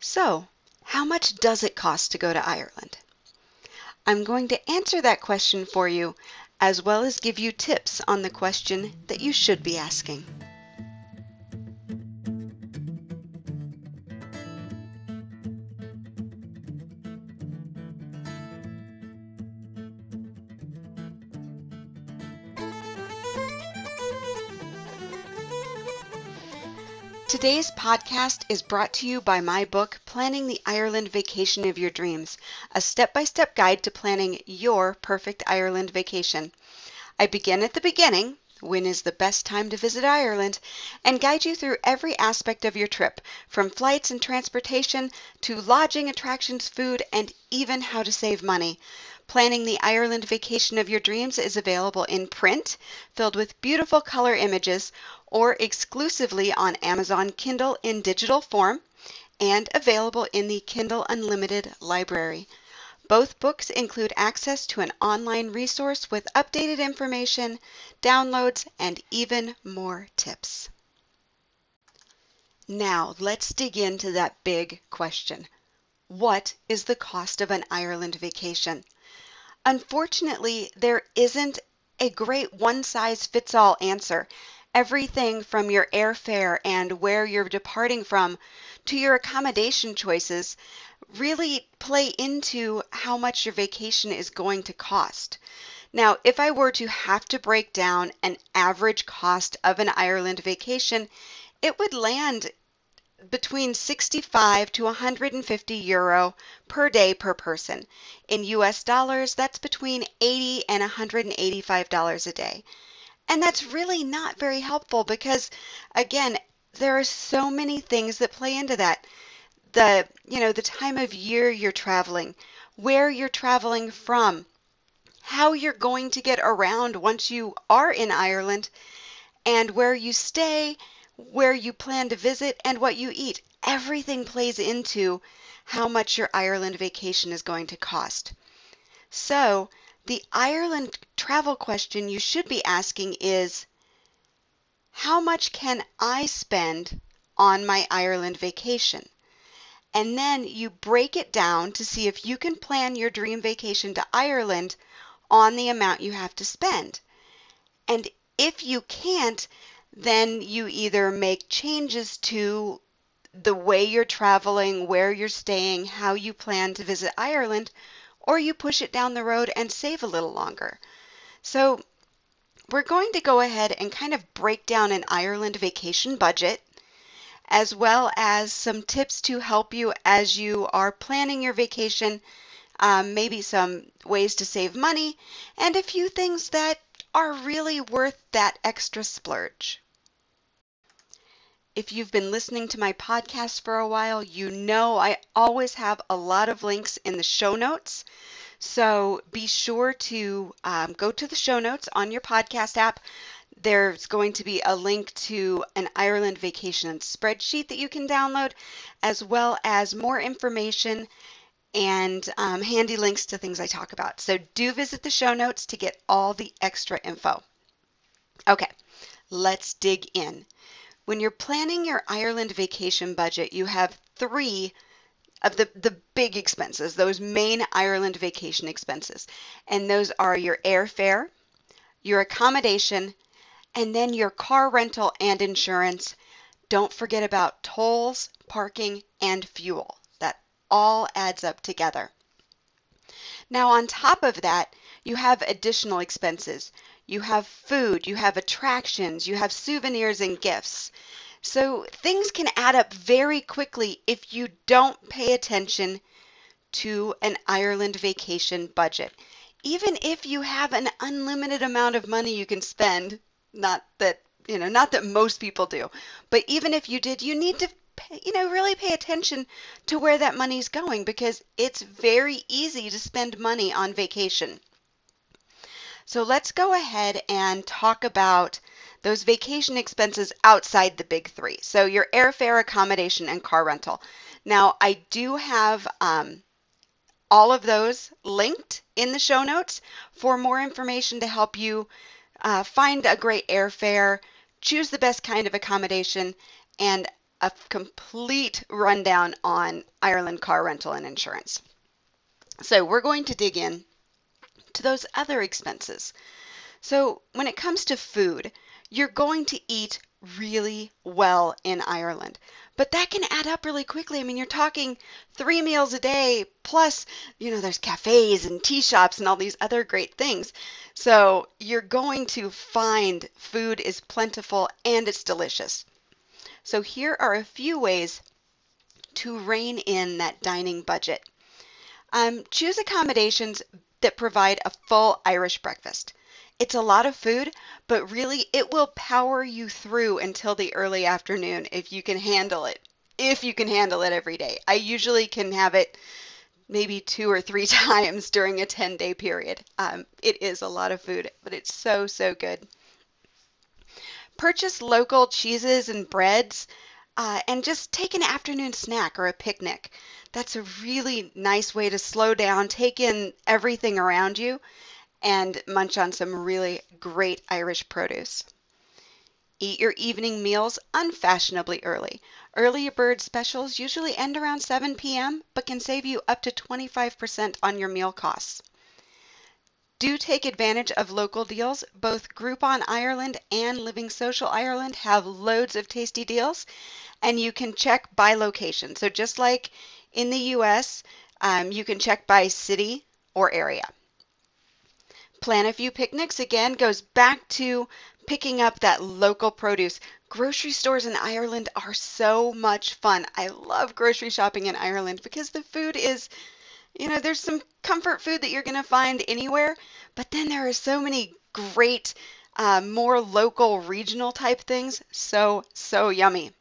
So, how much does it cost to go to Ireland? I'm going to answer that question for you as well as give you tips on the question that you should be asking. Today's podcast is brought to you by my book, Planning the Ireland Vacation of Your Dreams, a step by step guide to planning your perfect Ireland vacation. I begin at the beginning, when is the best time to visit Ireland, and guide you through every aspect of your trip, from flights and transportation to lodging, attractions, food, and even how to save money. Planning the Ireland vacation of your dreams is available in print, filled with beautiful color images, or exclusively on Amazon Kindle in digital form, and available in the Kindle Unlimited library. Both books include access to an online resource with updated information, downloads, and even more tips. Now, let's dig into that big question. What is the cost of an Ireland vacation? Unfortunately, there isn't a great one size fits all answer. Everything from your airfare and where you're departing from to your accommodation choices really play into how much your vacation is going to cost. Now, if I were to have to break down an average cost of an Ireland vacation, it would land between 65 to 150 euro per day per person. In US dollars, that's between 80 and 185 dollars a day. And that's really not very helpful because again, there are so many things that play into that. The, you know, the time of year you're traveling, where you're traveling from, how you're going to get around once you are in Ireland, and where you stay where you plan to visit, and what you eat. Everything plays into how much your Ireland vacation is going to cost. So, the Ireland travel question you should be asking is How much can I spend on my Ireland vacation? And then you break it down to see if you can plan your dream vacation to Ireland on the amount you have to spend. And if you can't, then you either make changes to the way you're traveling, where you're staying, how you plan to visit Ireland, or you push it down the road and save a little longer. So we're going to go ahead and kind of break down an Ireland vacation budget as well as some tips to help you as you are planning your vacation, um, maybe some ways to save money, and a few things that are really worth that extra splurge. If you've been listening to my podcast for a while, you know I always have a lot of links in the show notes. So be sure to um, go to the show notes on your podcast app. There's going to be a link to an Ireland vacation spreadsheet that you can download, as well as more information and um, handy links to things I talk about. So do visit the show notes to get all the extra info. Okay, let's dig in. When you're planning your Ireland vacation budget, you have three of the, the big expenses, those main Ireland vacation expenses. And those are your airfare, your accommodation, and then your car rental and insurance. Don't forget about tolls, parking, and fuel. All adds up together. Now, on top of that, you have additional expenses. You have food, you have attractions, you have souvenirs and gifts. So things can add up very quickly if you don't pay attention to an Ireland vacation budget. Even if you have an unlimited amount of money you can spend, not that, you know, not that most people do, but even if you did, you need to pay, you know, really pay attention to where that money's going because it's very easy to spend money on vacation. So let's go ahead and talk about those vacation expenses outside the big three. So your airfare, accommodation, and car rental. Now, I do have um, all of those linked in the show notes for more information to help you uh, find a great airfare, choose the best kind of accommodation, and a complete rundown on Ireland car rental and insurance. So we're going to dig in to those other expenses. So when it comes to food, you're going to eat really well in Ireland. But that can add up really quickly. I mean, you're talking three meals a day, plus, you know, there's cafes and tea shops and all these other great things. So you're going to find food is plentiful and it's delicious. So here are a few ways to rein in that dining budget. Um, choose accommodations that provide a full Irish breakfast. It's a lot of food, but really it will power you through until the early afternoon if you can handle it. If you can handle it every day. I usually can have it maybe two or three times during a 10 day period. Um, it is a lot of food, but it's so, so good. Purchase local cheeses and breads uh, and just take an afternoon snack or a picnic. That's a really nice way to slow down, take in everything around you, and munch on some really great Irish produce. Eat your evening meals unfashionably early. Early bird specials usually end around 7 p.m., but can save you up to 25% on your meal costs. Do take advantage of local deals. Both Groupon Ireland and Living Social Ireland have loads of tasty deals, and you can check by location. So, just like in the US, um, you can check by city or area. Plan a few picnics again goes back to picking up that local produce. Grocery stores in Ireland are so much fun. I love grocery shopping in Ireland because the food is, you know, there's some comfort food that you're going to find anywhere, but then there are so many great, uh, more local, regional type things. So, so yummy.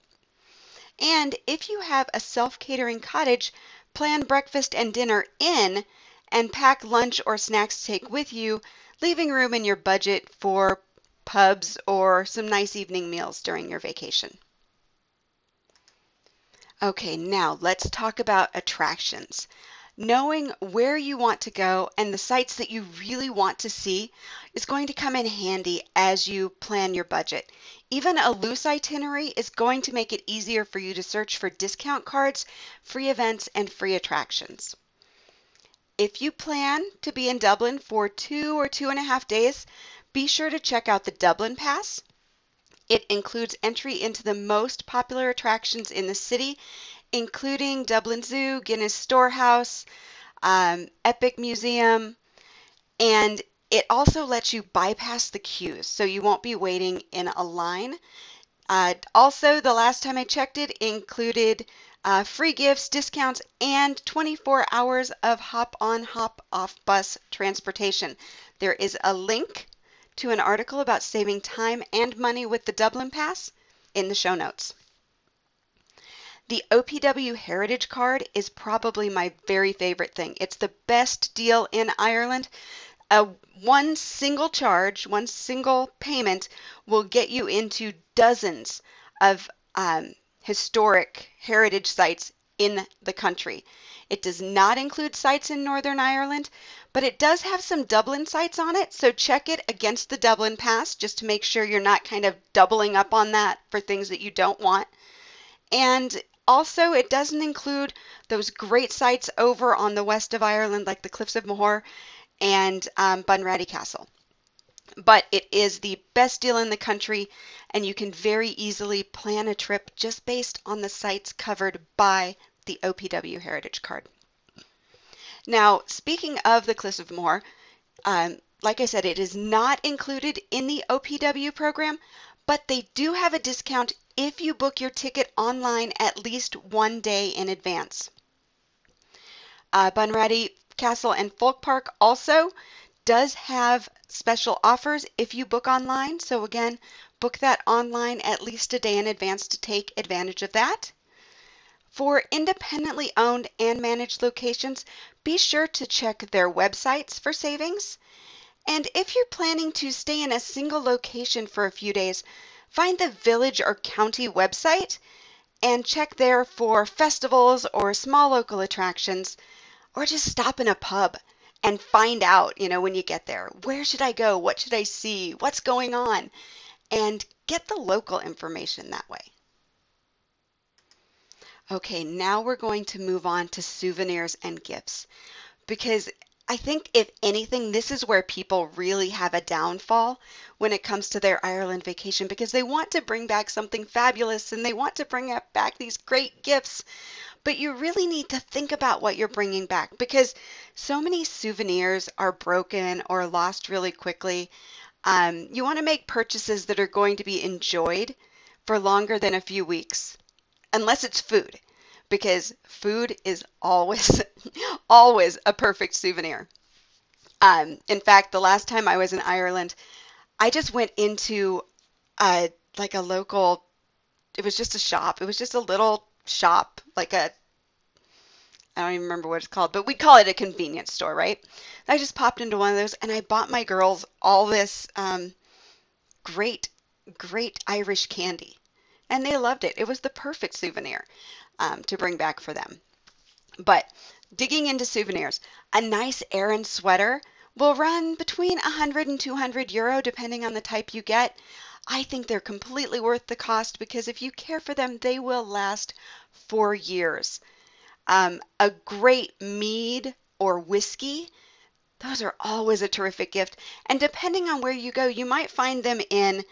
And if you have a self catering cottage, plan breakfast and dinner in and pack lunch or snacks to take with you, leaving room in your budget for pubs or some nice evening meals during your vacation. Okay, now let's talk about attractions. Knowing where you want to go and the sites that you really want to see is going to come in handy as you plan your budget. Even a loose itinerary is going to make it easier for you to search for discount cards, free events, and free attractions. If you plan to be in Dublin for two or two and a half days, be sure to check out the Dublin Pass. It includes entry into the most popular attractions in the city, including Dublin Zoo, Guinness Storehouse, um, Epic Museum, and it also lets you bypass the queues, so you won't be waiting in a line. Uh, also, the last time I checked it included uh, free gifts, discounts, and 24 hours of hop on, hop off bus transportation. There is a link to an article about saving time and money with the Dublin Pass in the show notes. The OPW Heritage Card is probably my very favorite thing. It's the best deal in Ireland. A one single charge, one single payment will get you into dozens of um, historic heritage sites in the country. It does not include sites in Northern Ireland, but it does have some Dublin sites on it, so check it against the Dublin Pass just to make sure you're not kind of doubling up on that for things that you don't want. And also, it doesn't include those great sites over on the west of Ireland, like the Cliffs of Moher and um, Bunratty Castle but it is the best deal in the country and you can very easily plan a trip just based on the sites covered by the OPW Heritage Card. Now, speaking of the Cliffs of Moher, um, like I said, it is not included in the OPW program, but they do have a discount if you book your ticket online at least one day in advance. Uh, Bunratty Castle and Folk Park also does have special offers if you book online. So again, book that online at least a day in advance to take advantage of that. For independently owned and managed locations, be sure to check their websites for savings. And if you're planning to stay in a single location for a few days, find the village or county website and check there for festivals or small local attractions, or just stop in a pub and find out, you know, when you get there, where should I go? What should I see? What's going on? And get the local information that way. Okay, now we're going to move on to souvenirs and gifts because I think if anything, this is where people really have a downfall when it comes to their Ireland vacation because they want to bring back something fabulous and they want to bring back these great gifts. But you really need to think about what you're bringing back because so many souvenirs are broken or lost really quickly. Um, you want to make purchases that are going to be enjoyed for longer than a few weeks, unless it's food because food is always always a perfect souvenir. Um, in fact, the last time I was in Ireland, I just went into a like a local. It was just a shop. It was just a little shop, like a. I don't even remember what it's called, but we call it a convenience store, right? I just popped into one of those and I bought my girls all this um, great, great Irish candy, and they loved it. It was the perfect souvenir um, to bring back for them. But digging into souvenirs, a nice Aran sweater will run between 100 and 200 euro depending on the type you get. I think they're completely worth the cost because if you care for them, they will last for years. Um, a great mead or whiskey, those are always a terrific gift. And depending on where you go, you might find them in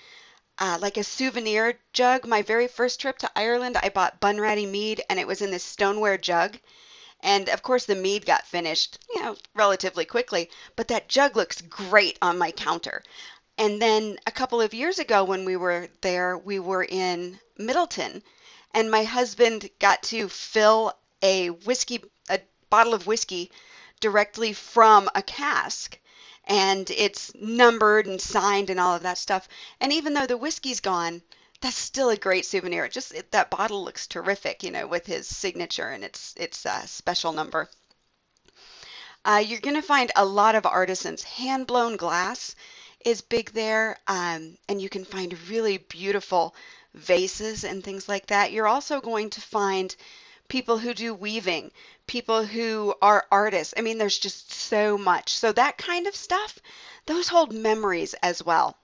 uh, like a souvenir jug. My very first trip to Ireland, I bought Bunratty mead and it was in this stoneware jug. And of course, the mead got finished, you know, relatively quickly, but that jug looks great on my counter. And then a couple of years ago, when we were there, we were in Midleton, and my husband got to fill a whiskey, a bottle of whiskey directly from a cask and it's numbered and signed and all of that stuff. And even though the whiskey's gone, that's still a great souvenir. Just it, that bottle looks terrific, you know, with his signature and its its uh, special number. Uh, you're going to find a lot of artisans. Hand blown glass is big there, um, and you can find really beautiful vases and things like that. You're also going to find people who do weaving, people who are artists. I mean, there's just so much. So that kind of stuff, those hold memories as well.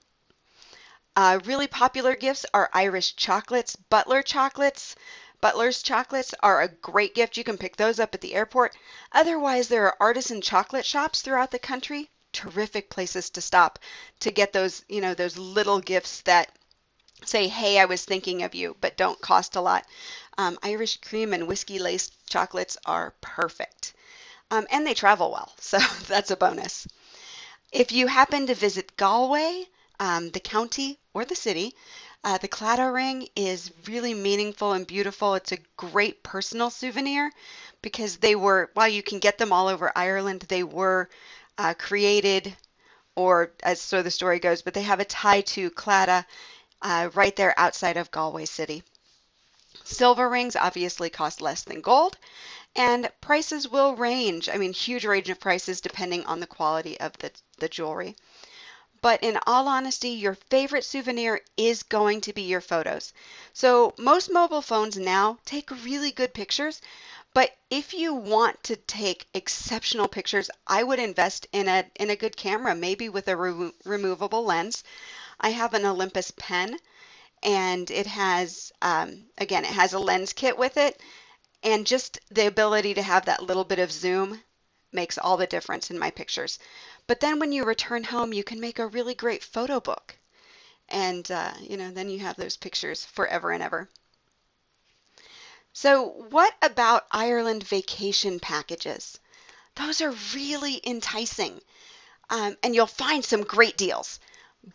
Uh, really popular gifts are Irish chocolates, Butler chocolates. Butler's chocolates are a great gift. You can pick those up at the airport. Otherwise, there are artisan chocolate shops throughout the country. Terrific places to stop to get those, you know, those little gifts that say, hey, I was thinking of you, but don't cost a lot. Um, Irish cream and whiskey laced chocolates are perfect. Um, and they travel well, so that's a bonus. If you happen to visit Galway, um, the county or the city, uh, the Claddagh ring is really meaningful and beautiful. It's a great personal souvenir because they were, while you can get them all over Ireland, they were uh, created, or as so the story goes, but they have a tie to Claddagh uh, right there outside of Galway City. Silver rings obviously cost less than gold, and prices will range. I mean, huge range of prices depending on the quality of the, the jewelry. But in all honesty, your favorite souvenir is going to be your photos. So most mobile phones now take really good pictures, but if you want to take exceptional pictures, I would invest in a in a good camera, maybe with a re removable lens. I have an Olympus pen and it has, um, again, it has a lens kit with it. And just the ability to have that little bit of zoom makes all the difference in my pictures. But then when you return home, you can make a really great photo book. And, uh, you know, then you have those pictures forever and ever. So, what about Ireland vacation packages? Those are really enticing. Um, and you'll find some great deals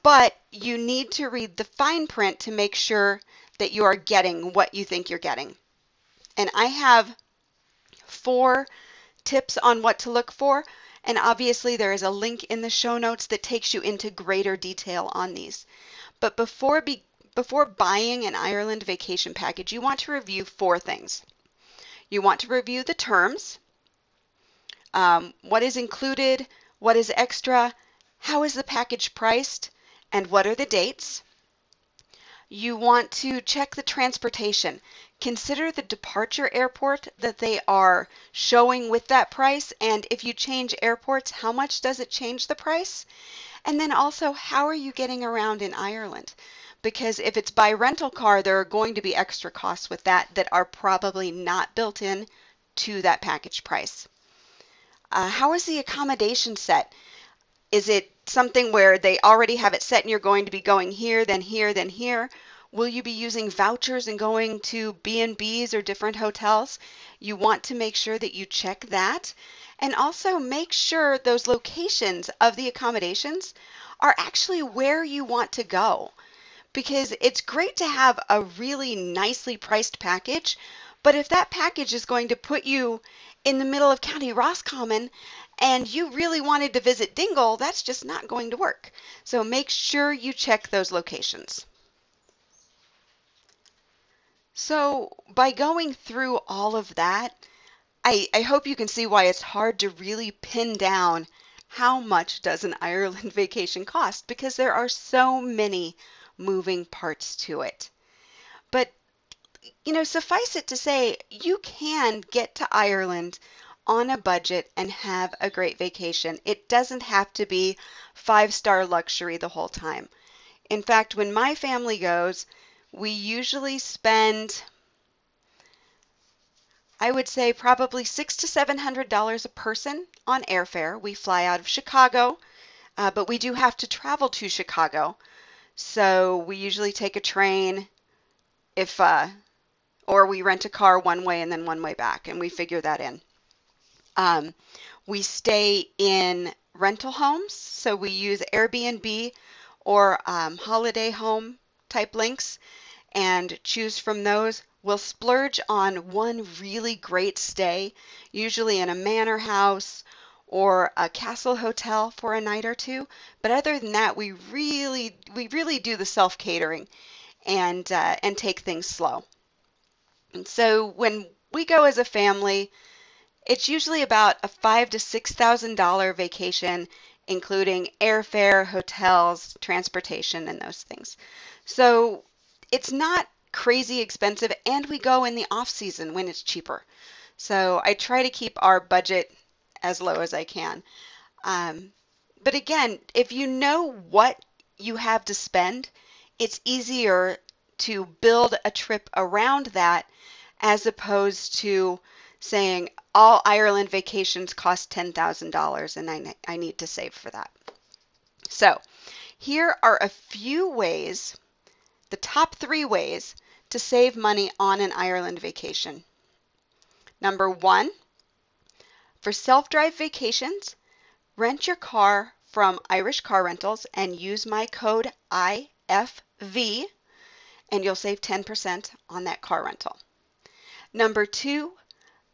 but you need to read the fine print to make sure that you are getting what you think you're getting. And I have four tips on what to look for. And obviously, there is a link in the show notes that takes you into greater detail on these. But before, be, before buying an Ireland vacation package, you want to review four things. You want to review the terms, um, what is included, what is extra, how is the package priced, and what are the dates. You want to check the transportation. Consider the departure airport that they are showing with that price, and if you change airports, how much does it change the price? And then also, how are you getting around in Ireland? because if it's by rental car, there are going to be extra costs with that that are probably not built in to that package price. Uh, how is the accommodation set? Is it something where they already have it set and you're going to be going here, then here, then here? Will you be using vouchers and going to B&Bs or different hotels? You want to make sure that you check that. And also make sure those locations of the accommodations are actually where you want to go. Because it's great to have a really nicely priced package, but if that package is going to put you in the middle of County Roscommon and you really wanted to visit Dingle, that's just not going to work. So make sure you check those locations. So by going through all of that, I, I hope you can see why it's hard to really pin down how much does an Ireland vacation cost because there are so many moving parts to it. But you know, suffice it to say, you can get to Ireland on a budget and have a great vacation. It doesn't have to be five star luxury the whole time. In fact, when my family goes, we usually spend, I would say, probably six to seven hundred dollars a person on airfare. We fly out of Chicago, uh, but we do have to travel to Chicago, so we usually take a train. If uh, or we rent a car one way and then one way back, and we figure that in. Um, we stay in rental homes, so we use Airbnb or um, holiday home type links and choose from those. We'll splurge on one really great stay, usually in a manor house or a castle hotel for a night or two. But other than that, we really we really do the self catering and uh, and take things slow. And so when we go as a family, it's usually about a five to six thousand dollar vacation, including airfare, hotels, transportation, and those things. So it's not crazy expensive, and we go in the off season when it's cheaper. So I try to keep our budget as low as I can. Um, but again, if you know what you have to spend, it's easier to build a trip around that as opposed to saying all Ireland vacations cost $10,000 and I, I need to save for that. So here are a few ways, the top three ways to save money on an Ireland vacation. Number one, for self-drive vacations, rent your car from Irish Car Rentals and use my code IFV and you'll save 10% on that car rental. Number two,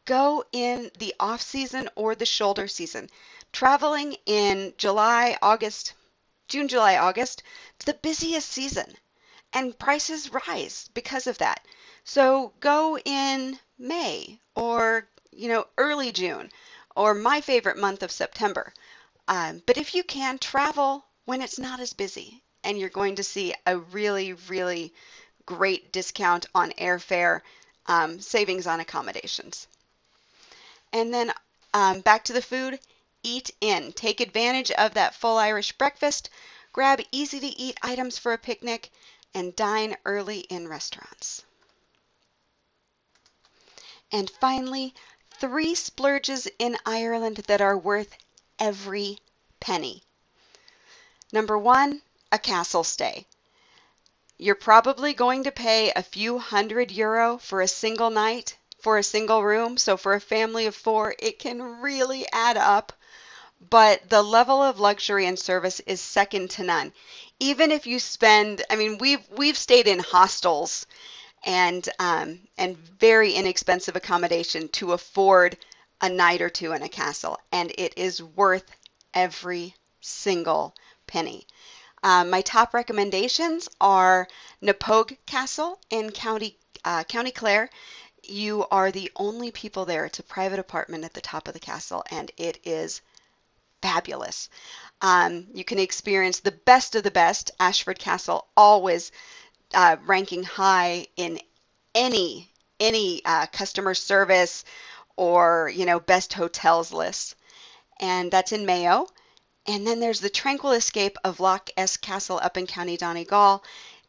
go in the off season or the shoulder season. Traveling in July, August, June, July, August, it's the busiest season and prices rise because of that. So go in May or, you know, early June or my favorite month of September. Um, but if you can, travel when it's not as busy and you're going to see a really, really great discount on airfare, um, savings on accommodations. And then um, back to the food, eat in. Take advantage of that full Irish breakfast, grab easy to eat items for a picnic, and dine early in restaurants. And finally, three splurges in Ireland that are worth every penny. Number one, a castle stay. You're probably going to pay a few hundred euro for a single night for a single room. So for a family of four, it can really add up. But the level of luxury and service is second to none. Even if you spend, I mean, we've we've stayed in hostels and um, and very inexpensive accommodation to afford a night or two in a castle, and it is worth every single penny. Um, my top recommendations are Knappogue Castle in County uh, County Clare you are the only people there. It's a private apartment at the top of the castle, and it is fabulous. Um, you can experience the best of the best. Ashford Castle always uh, ranking high in any any uh, customer service or you know best hotels list, and that's in Mayo. And then there's the tranquil escape of Lough Eske Castle up in County Donegal.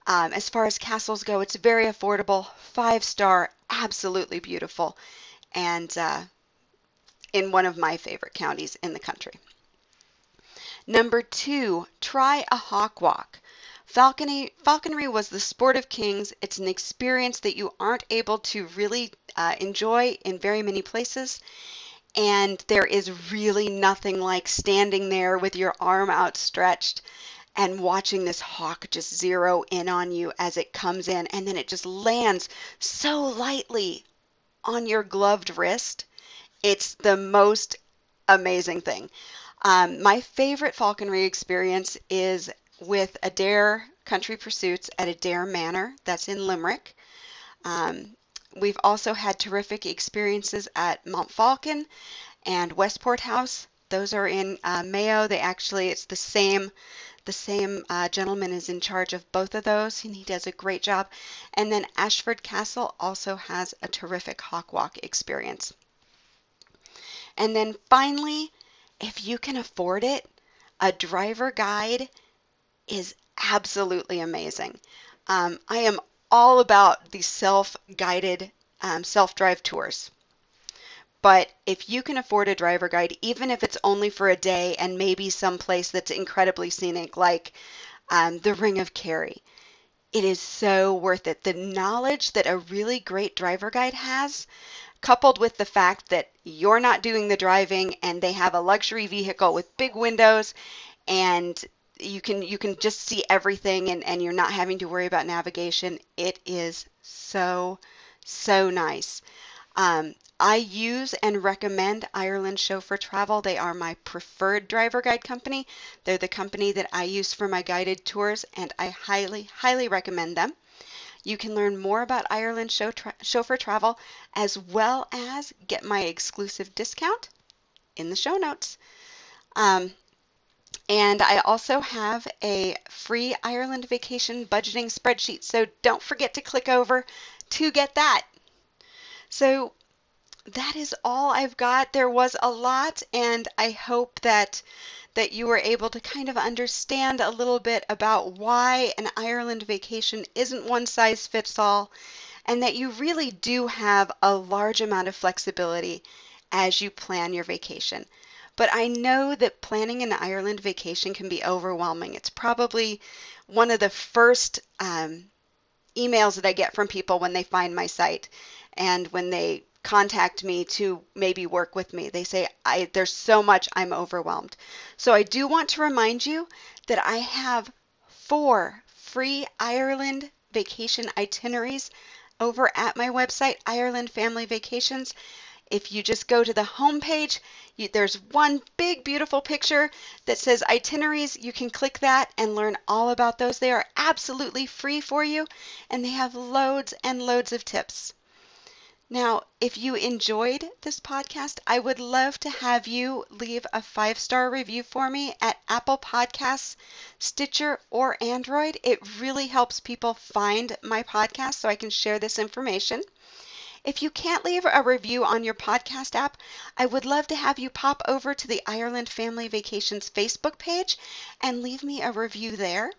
Um, as far as castles go, it's very affordable, five star, absolutely beautiful, and uh, in one of my favorite counties in the country. Number two, try a hawk walk. Falconry, falconry was the sport of kings. It's an experience that you aren't able to really uh, enjoy in very many places. And there is really nothing like standing there with your arm outstretched and watching this hawk just zero in on you as it comes in and then it just lands so lightly on your gloved wrist. It's the most amazing thing. Um, my favorite falconry experience is with Adare Country Pursuits at Adare Manor, that's in Limerick. Um, we've also had terrific experiences at Montfalcon and Westport House. Those are in uh, Mayo. They actually, it's the same the same uh, gentleman is in charge of both of those, and he does a great job. And then Ashford Castle also has a terrific hawk walk experience. And then finally, if you can afford it, a driver guide is absolutely amazing. Um, I am all about the self guided um, self drive tours. But if you can afford a driver guide, even if it's only for a day and maybe someplace that's incredibly scenic, like um, the Ring of Kerry, it is so worth it. The knowledge that a really great driver guide has, coupled with the fact that you're not doing the driving and they have a luxury vehicle with big windows and you can you can just see everything and, and you're not having to worry about navigation. It is so, so nice. Um, I use and recommend Ireland Chauffeur Travel. They are my preferred driver guide company. They're the company that I use for my guided tours, and I highly, highly recommend them. You can learn more about Ireland Chauffeur Travel as well as get my exclusive discount in the show notes. Um, and I also have a free Ireland vacation budgeting spreadsheet, so don't forget to click over to get that. So that is all I've got. There was a lot, and I hope that that you were able to kind of understand a little bit about why an Ireland vacation isn't one size fits all, and that you really do have a large amount of flexibility as you plan your vacation. But I know that planning an Ireland vacation can be overwhelming. It's probably one of the first um, emails that I get from people when they find my site and when they contact me to maybe work with me. They say, I, there's so much, I'm overwhelmed. So I do want to remind you that I have four free Ireland vacation itineraries over at my website, Ireland Family Vacations. If you just go to the home page, you, there's one big beautiful picture that says itineraries. You can click that and learn all about those. They are absolutely free for you and they have loads and loads of tips. Now, if you enjoyed this podcast, I would love to have you leave a five star review for me at Apple Podcasts, Stitcher, or Android. It really helps people find my podcast so I can share this information. If you can't leave a review on your podcast app, I would love to have you pop over to the Ireland Family Vacations Facebook page and leave me a review there.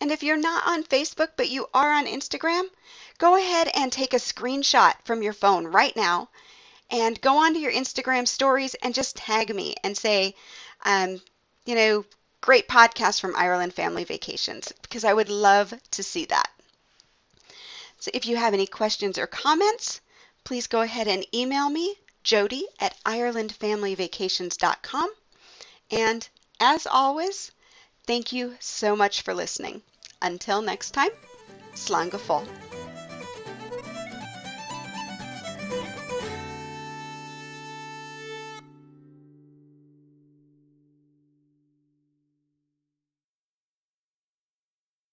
And if you're not on Facebook but you are on Instagram, go ahead and take a screenshot from your phone right now and go onto your Instagram stories and just tag me and say, um, you know, great podcast from Ireland Family Vacations because I would love to see that. So if you have any questions or comments, please go ahead and email me, Jody at IrelandFamilyVacations.com. And as always, thank you so much for listening. Until next time, Slán